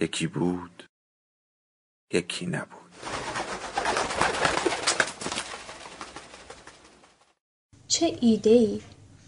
یکی بود یکی نبود. چه ایده ای؟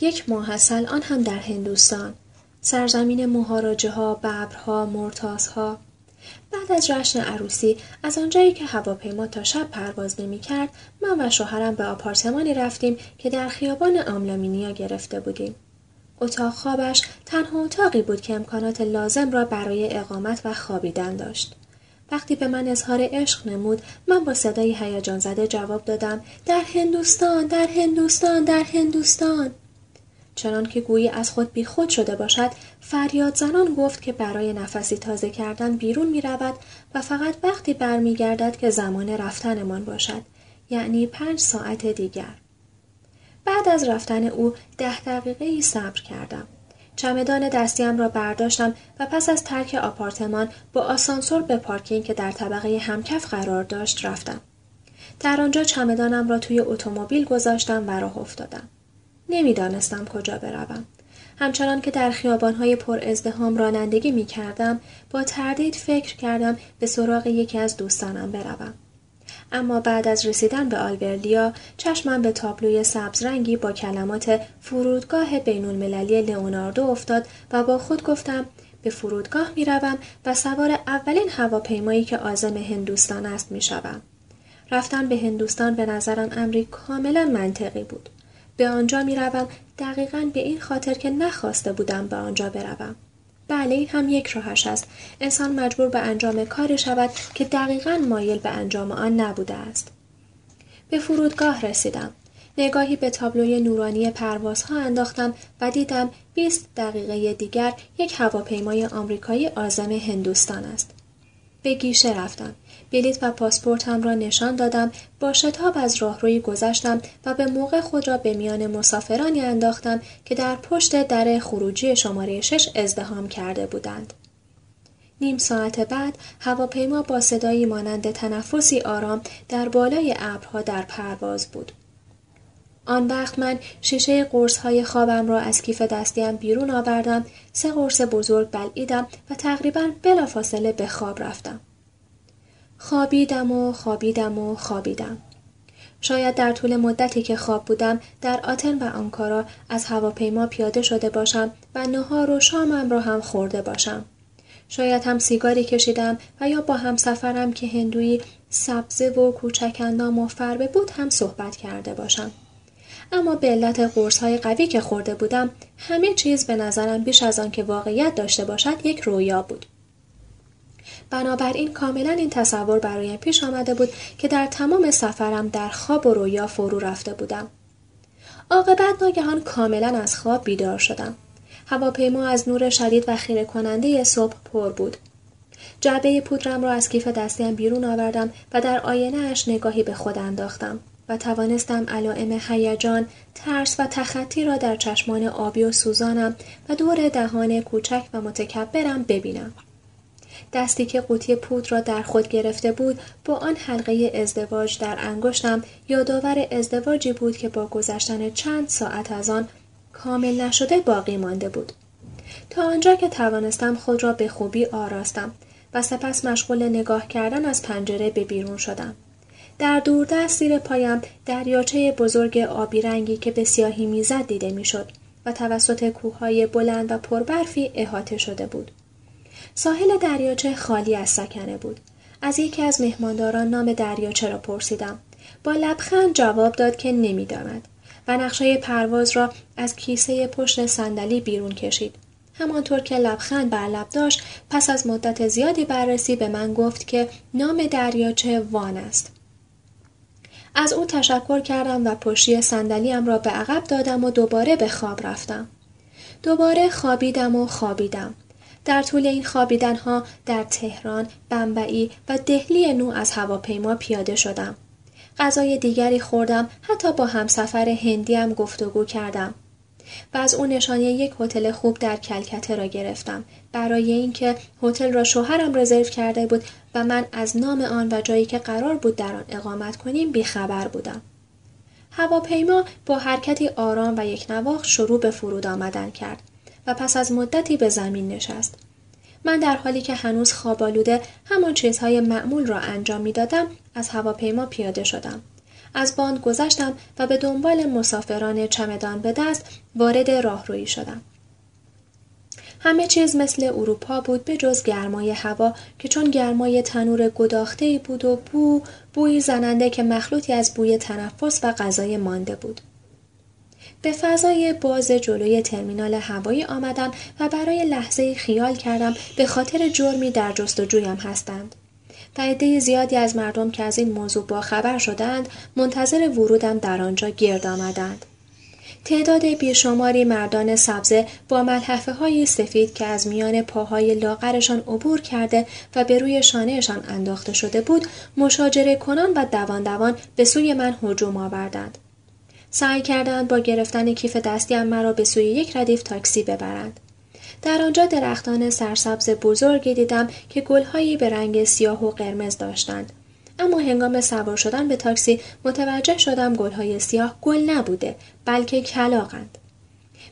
یک ماحصل آن هم در هندوستان. سرزمین مهاراجه ها، ببرها، مرتازها. بعد از جشن عروسی از آنجایی که هواپیما تا شب پرواز نمی کرد من و شوهرم به آپارتمانی رفتیم که در خیابان آملامینیا گرفته بودیم. اتاق خوابش تنها اتاقی بود که امکانات لازم را برای اقامت و خوابیدن داشت. وقتی به من اظهار عشق نمود من با صدای هیجان زده جواب دادم در هندوستان در هندوستان در هندوستان چنان که گویی از خود بیخود شده باشد فریاد زنان گفت که برای نفسی تازه کردن بیرون می رود و فقط وقتی برمیگردد که زمان رفتنمان باشد یعنی پنج ساعت دیگر بعد از رفتن او ده دقیقه ای صبر کردم. چمدان دستیم را برداشتم و پس از ترک آپارتمان با آسانسور به پارکینگ که در طبقه همکف قرار داشت رفتم. در آنجا چمدانم را توی اتومبیل گذاشتم و راه افتادم. نمی‌دانستم کجا بروم. همچنان که در خیابانهای پر ازدهام رانندگی می کردم با تردید فکر کردم به سراغ یکی از دوستانم بروم. اما بعد از رسیدن به آلبرلیا چشمم به تابلوی سبزرنگی با کلمات فرودگاه بین المللی لئوناردو افتاد و با خود گفتم به فرودگاه می روم و سوار اولین هواپیمایی که آزم هندوستان است می شوم. رفتن به هندوستان به نظرم امری کاملا منطقی بود. به آنجا می روم دقیقا به این خاطر که نخواسته بودم به آنجا بروم. بله هم یک راهش است. انسان مجبور به انجام کاری شود که دقیقا مایل به انجام آن نبوده است. به فرودگاه رسیدم. نگاهی به تابلوی نورانی پروازها انداختم و دیدم 20 دقیقه دیگر یک هواپیمای آمریکایی آزم هندوستان است. به گیشه رفتم. بلیط و پاسپورتم را نشان دادم. با شتاب از راهروی گذشتم و به موقع خود را به میان مسافرانی انداختم که در پشت در خروجی شماره شش ازدهام کرده بودند. نیم ساعت بعد هواپیما با صدایی مانند تنفسی آرام در بالای ابرها در پرواز بود. آن وقت من شیشه قرص های خوابم را از کیف دستیم بیرون آوردم سه قرص بزرگ بلعیدم و تقریبا بلافاصله به خواب رفتم. خوابیدم و خوابیدم و خوابیدم. شاید در طول مدتی که خواب بودم در آتن و آنکارا از هواپیما پیاده شده باشم و نهار و شامم را هم خورده باشم. شاید هم سیگاری کشیدم و یا با همسفرم که هندوی سبزه و کوچکندام و فربه بود هم صحبت کرده باشم. اما به علت قرص های قوی که خورده بودم همه چیز به نظرم بیش از آن که واقعیت داشته باشد یک رویا بود. بنابراین کاملا این تصور برایم پیش آمده بود که در تمام سفرم در خواب و رویا فرو رفته بودم. عاقبت ناگهان کاملا از خواب بیدار شدم. هواپیما از نور شدید و خیره کننده صبح پر بود. جعبه پودرم را از کیف دستیم بیرون آوردم و در آینه اش نگاهی به خود انداختم و توانستم علائم هیجان، ترس و تخطی را در چشمان آبی و سوزانم و دور دهان کوچک و متکبرم ببینم. دستی که قوطی پود را در خود گرفته بود با آن حلقه ازدواج در انگشتم یادآور ازدواجی بود که با گذشتن چند ساعت از آن کامل نشده باقی مانده بود. تا آنجا که توانستم خود را به خوبی آراستم و سپس مشغول نگاه کردن از پنجره به بیرون شدم. در دوردست زیر پایم دریاچه بزرگ آبی رنگی که به سیاهی می‌زد دیده می‌شد و توسط کوههای بلند و پربرفی احاطه شده بود. ساحل دریاچه خالی از سکنه بود. از یکی از مهمانداران نام دریاچه را پرسیدم. با لبخند جواب داد که نمی‌داند و نقشه پرواز را از کیسه پشت صندلی بیرون کشید. همانطور که لبخند بر لب داشت پس از مدت زیادی بررسی به من گفت که نام دریاچه وان است. از او تشکر کردم و پشتی صندلیام را به عقب دادم و دوباره به خواب رفتم. دوباره خوابیدم و خوابیدم. در طول این خوابیدن ها در تهران، بمبئی و دهلی نو از هواپیما پیاده شدم. غذای دیگری خوردم حتی با همسفر هندیم گفتگو کردم. و از او نشانه یک هتل خوب در کلکته را گرفتم برای اینکه هتل را شوهرم رزرو کرده بود و من از نام آن و جایی که قرار بود در آن اقامت کنیم بیخبر بودم هواپیما با حرکتی آرام و یک نواخت شروع به فرود آمدن کرد و پس از مدتی به زمین نشست من در حالی که هنوز خوابالوده همان چیزهای معمول را انجام می دادم از هواپیما پیاده شدم از باند گذشتم و به دنبال مسافران چمدان به دست وارد راهرویی شدم. همه چیز مثل اروپا بود به جز گرمای هوا که چون گرمای تنور گداخته بود و بو بوی زننده که مخلوطی از بوی تنفس و غذای مانده بود. به فضای باز جلوی ترمینال هوایی آمدم و برای لحظه خیال کردم به خاطر جرمی در جستجویم هستند. و عده زیادی از مردم که از این موضوع با خبر شدند منتظر ورودم در آنجا گرد آمدند. تعداد بیشماری مردان سبزه با ملحفه های سفید که از میان پاهای لاغرشان عبور کرده و به روی شانهشان انداخته شده بود مشاجره کنان و دوان دوان به سوی من هجوم آوردند. سعی کردند با گرفتن کیف دستیم مرا به سوی یک ردیف تاکسی ببرند. در آنجا درختان سرسبز بزرگی دیدم که گلهایی به رنگ سیاه و قرمز داشتند. اما هنگام سوار شدن به تاکسی متوجه شدم گلهای سیاه گل نبوده بلکه کلاقند.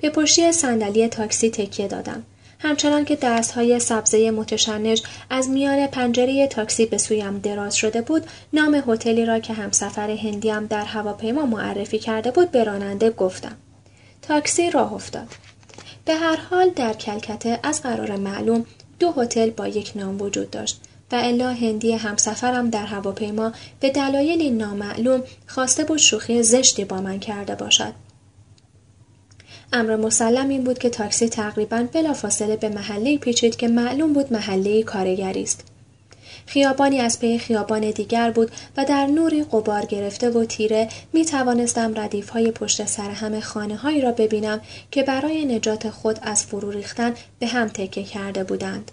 به پشتی صندلی تاکسی تکیه دادم. همچنان که دستهای سبزه متشنج از میان پنجره تاکسی به سویم دراز شده بود نام هتلی را که همسفر هندیم در هواپیما معرفی کرده بود به راننده گفتم. تاکسی راه افتاد. به هر حال در کلکته از قرار معلوم دو هتل با یک نام وجود داشت و الا هندی همسفرم در هواپیما به دلایلی نامعلوم خواسته بود شوخی زشتی با من کرده باشد. امر مسلم این بود که تاکسی تقریبا بلافاصله به محله پیچید که معلوم بود محله کارگری است خیابانی از پی خیابان دیگر بود و در نوری قبار گرفته و تیره می توانستم ردیف های پشت سر همه خانه هایی را ببینم که برای نجات خود از فرو ریختن به هم تکه کرده بودند.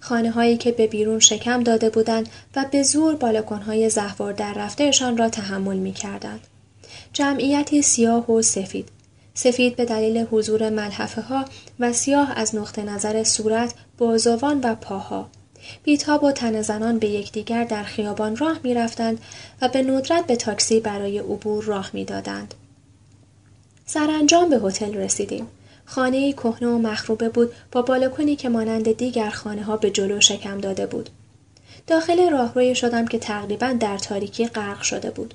خانه هایی که به بیرون شکم داده بودند و به زور بالکن های زهوار در رفتهشان را تحمل می کردند. جمعیتی سیاه و سفید. سفید به دلیل حضور ملحفه ها و سیاه از نقطه نظر صورت، بازوان و پاها. بیتاب و تن زنان به یکدیگر در خیابان راه می رفتند و به ندرت به تاکسی برای عبور راه می دادند. سرانجام به هتل رسیدیم. خانه کهنه و مخروبه بود با بالکنی که مانند دیگر خانه ها به جلو شکم داده بود. داخل راهروی شدم که تقریبا در تاریکی غرق شده بود.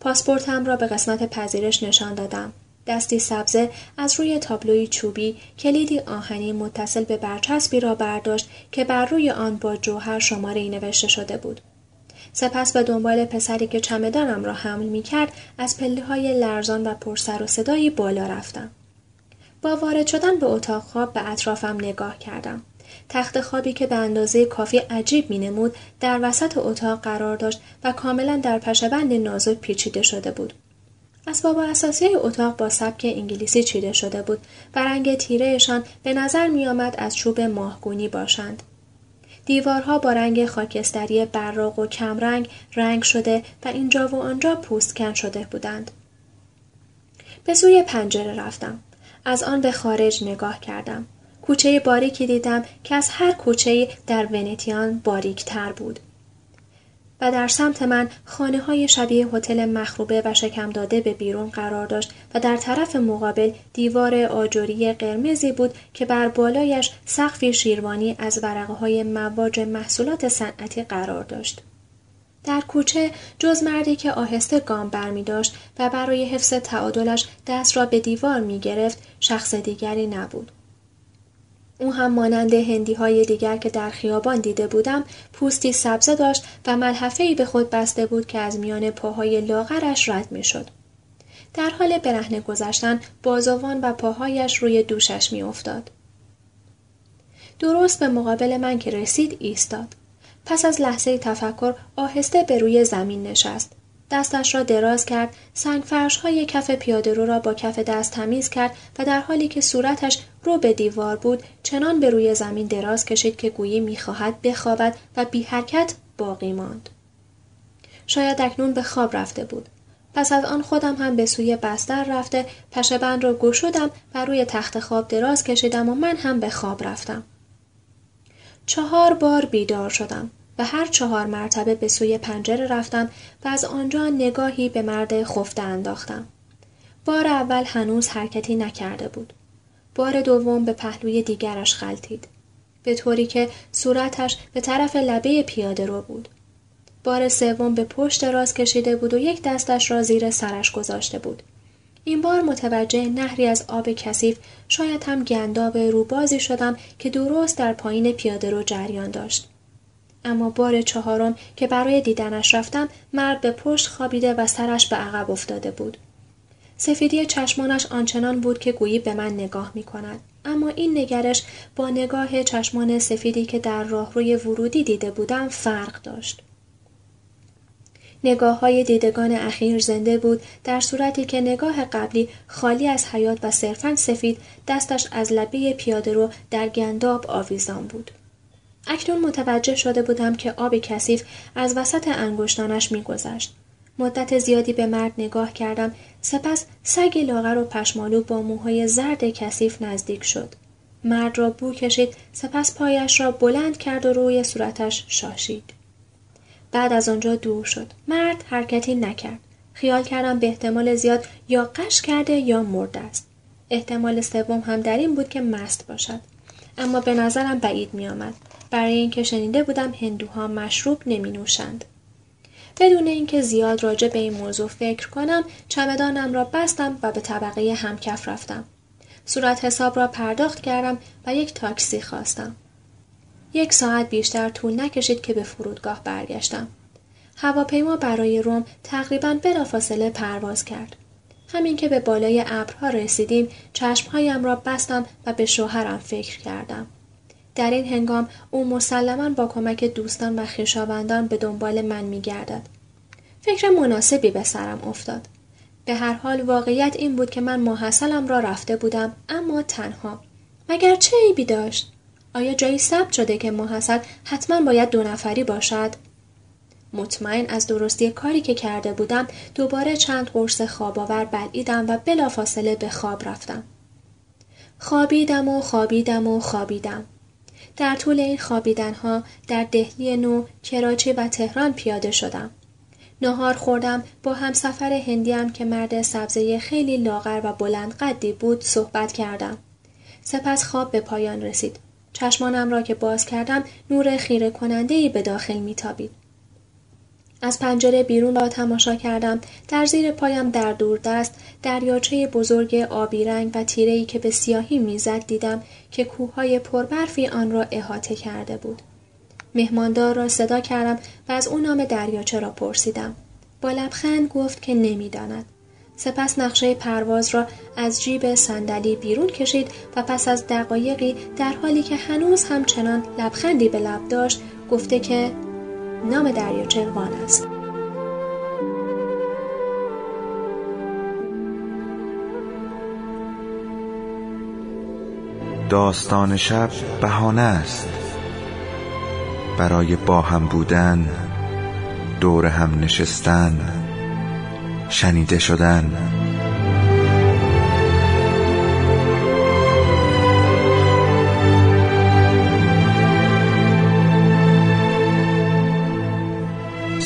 پاسپورتم را به قسمت پذیرش نشان دادم. دستی سبزه از روی تابلوی چوبی کلیدی آهنی متصل به برچسبی را برداشت که بر روی آن با جوهر شماره نوشته شده بود. سپس به دنبال پسری که چمدانم را حمل می کرد از پله های لرزان و پرسر و صدایی بالا رفتم. با وارد شدن به اتاق خواب به اطرافم نگاه کردم. تخت خوابی که به اندازه کافی عجیب می نمود در وسط اتاق قرار داشت و کاملا در پشبند نازک پیچیده شده بود. اسباب اساسی اتاق با سبک انگلیسی چیده شده بود و رنگ تیرهشان به نظر می آمد از چوب ماهگونی باشند. دیوارها با رنگ خاکستری براق و کمرنگ رنگ شده و اینجا و آنجا پوستکن شده بودند. به سوی پنجره رفتم. از آن به خارج نگاه کردم. کوچه باریکی دیدم که از هر کوچه در ونتیان باریک تر بود. و در سمت من خانه های شبیه هتل مخروبه و شکم داده به بیرون قرار داشت و در طرف مقابل دیوار آجوری قرمزی بود که بر بالایش سقفی شیروانی از ورقه های مواج محصولات صنعتی قرار داشت. در کوچه جز مردی که آهسته گام برمی داشت و برای حفظ تعادلش دست را به دیوار می گرفت شخص دیگری نبود. او هم مانند هندی های دیگر که در خیابان دیده بودم پوستی سبزه داشت و ملحفه به خود بسته بود که از میان پاهای لاغرش رد می شد. در حال برهنه گذشتن بازوان و پاهایش روی دوشش می افتاد. درست به مقابل من که رسید ایستاد. پس از لحظه تفکر آهسته به روی زمین نشست. دستش را دراز کرد، سنگ فرش های کف پیاده رو را با کف دست تمیز کرد و در حالی که صورتش رو به دیوار بود چنان به روی زمین دراز کشید که گویی می‌خواهد بخوابد و بی حرکت باقی ماند. شاید اکنون به خواب رفته بود. پس از آن خودم هم به سوی بستر رفته پشه بند را گشودم و روی تخت خواب دراز کشیدم و من هم به خواب رفتم. چهار بار بیدار شدم و هر چهار مرتبه به سوی پنجره رفتم و از آنجا نگاهی به مرد خفته انداختم. بار اول هنوز حرکتی نکرده بود. بار دوم به پهلوی دیگرش خلتید. به طوری که صورتش به طرف لبه پیاده رو بود. بار سوم به پشت راست کشیده بود و یک دستش را زیر سرش گذاشته بود. این بار متوجه نهری از آب کثیف شاید هم گنداب روبازی شدم که درست در پایین پیاده رو جریان داشت. اما بار چهارم که برای دیدنش رفتم مرد به پشت خوابیده و سرش به عقب افتاده بود. سفیدی چشمانش آنچنان بود که گویی به من نگاه می کند. اما این نگرش با نگاه چشمان سفیدی که در راهروی ورودی دیده بودم فرق داشت. نگاه های دیدگان اخیر زنده بود در صورتی که نگاه قبلی خالی از حیات و صرفا سفید دستش از لبه پیاده رو در گنداب آویزان بود. اکنون متوجه شده بودم که آب کثیف از وسط انگشتانش میگذشت. مدت زیادی به مرد نگاه کردم سپس سگ لاغر و پشمالو با موهای زرد کثیف نزدیک شد. مرد را بو کشید سپس پایش را بلند کرد و روی صورتش شاشید. بعد از آنجا دور شد. مرد حرکتی نکرد. خیال کردم به احتمال زیاد یا قش کرده یا مرده است. احتمال سوم هم در این بود که مست باشد. اما به نظرم بعید می آمد. برای اینکه شنیده بودم هندوها مشروب نمی نوشند. بدون اینکه زیاد راجع به این موضوع فکر کنم چمدانم را بستم و به طبقه همکف رفتم. صورت حساب را پرداخت کردم و یک تاکسی خواستم. یک ساعت بیشتر طول نکشید که به فرودگاه برگشتم. هواپیما برای روم تقریبا بلافاصله پرواز کرد. همین که به بالای ابرها رسیدیم چشمهایم را بستم و به شوهرم فکر کردم. در این هنگام او مسلما با کمک دوستان و خویشاوندان به دنبال من میگردد. فکر مناسبی به سرم افتاد. به هر حال واقعیت این بود که من ماحصلم را رفته بودم اما تنها. مگر چه عیبی داشت؟ آیا جایی ثبت شده که ماحصل حتما باید دو نفری باشد؟ مطمئن از درستی کاری که کرده بودم دوباره چند قرص خوابآور بلعیدم و بلافاصله به خواب رفتم. خوابیدم و خوابیدم و خوابیدم. در طول این خوابیدنها در دهلی نو، کراچی و تهران پیاده شدم. نهار خوردم با همسفر هندیم که مرد سبزه خیلی لاغر و بلند قدی بود صحبت کردم. سپس خواب به پایان رسید. چشمانم را که باز کردم نور خیره کننده به داخل میتابید. از پنجره بیرون را تماشا کردم. در زیر پایم در دور دست دریاچه بزرگ آبی رنگ و تیرهی که به سیاهی می‌زد دیدم که کوههای پربرفی آن را احاطه کرده بود. مهماندار را صدا کردم و از او نام دریاچه را پرسیدم. با لبخند گفت که نمی‌داند. سپس نقشه پرواز را از جیب صندلی بیرون کشید و پس از دقایقی در حالی که هنوز همچنان لبخندی به لب داشت گفته که نام دریاچه وان است. داستان شب بهانه است. برای با هم بودن دور هم نشستن شنیده شدن.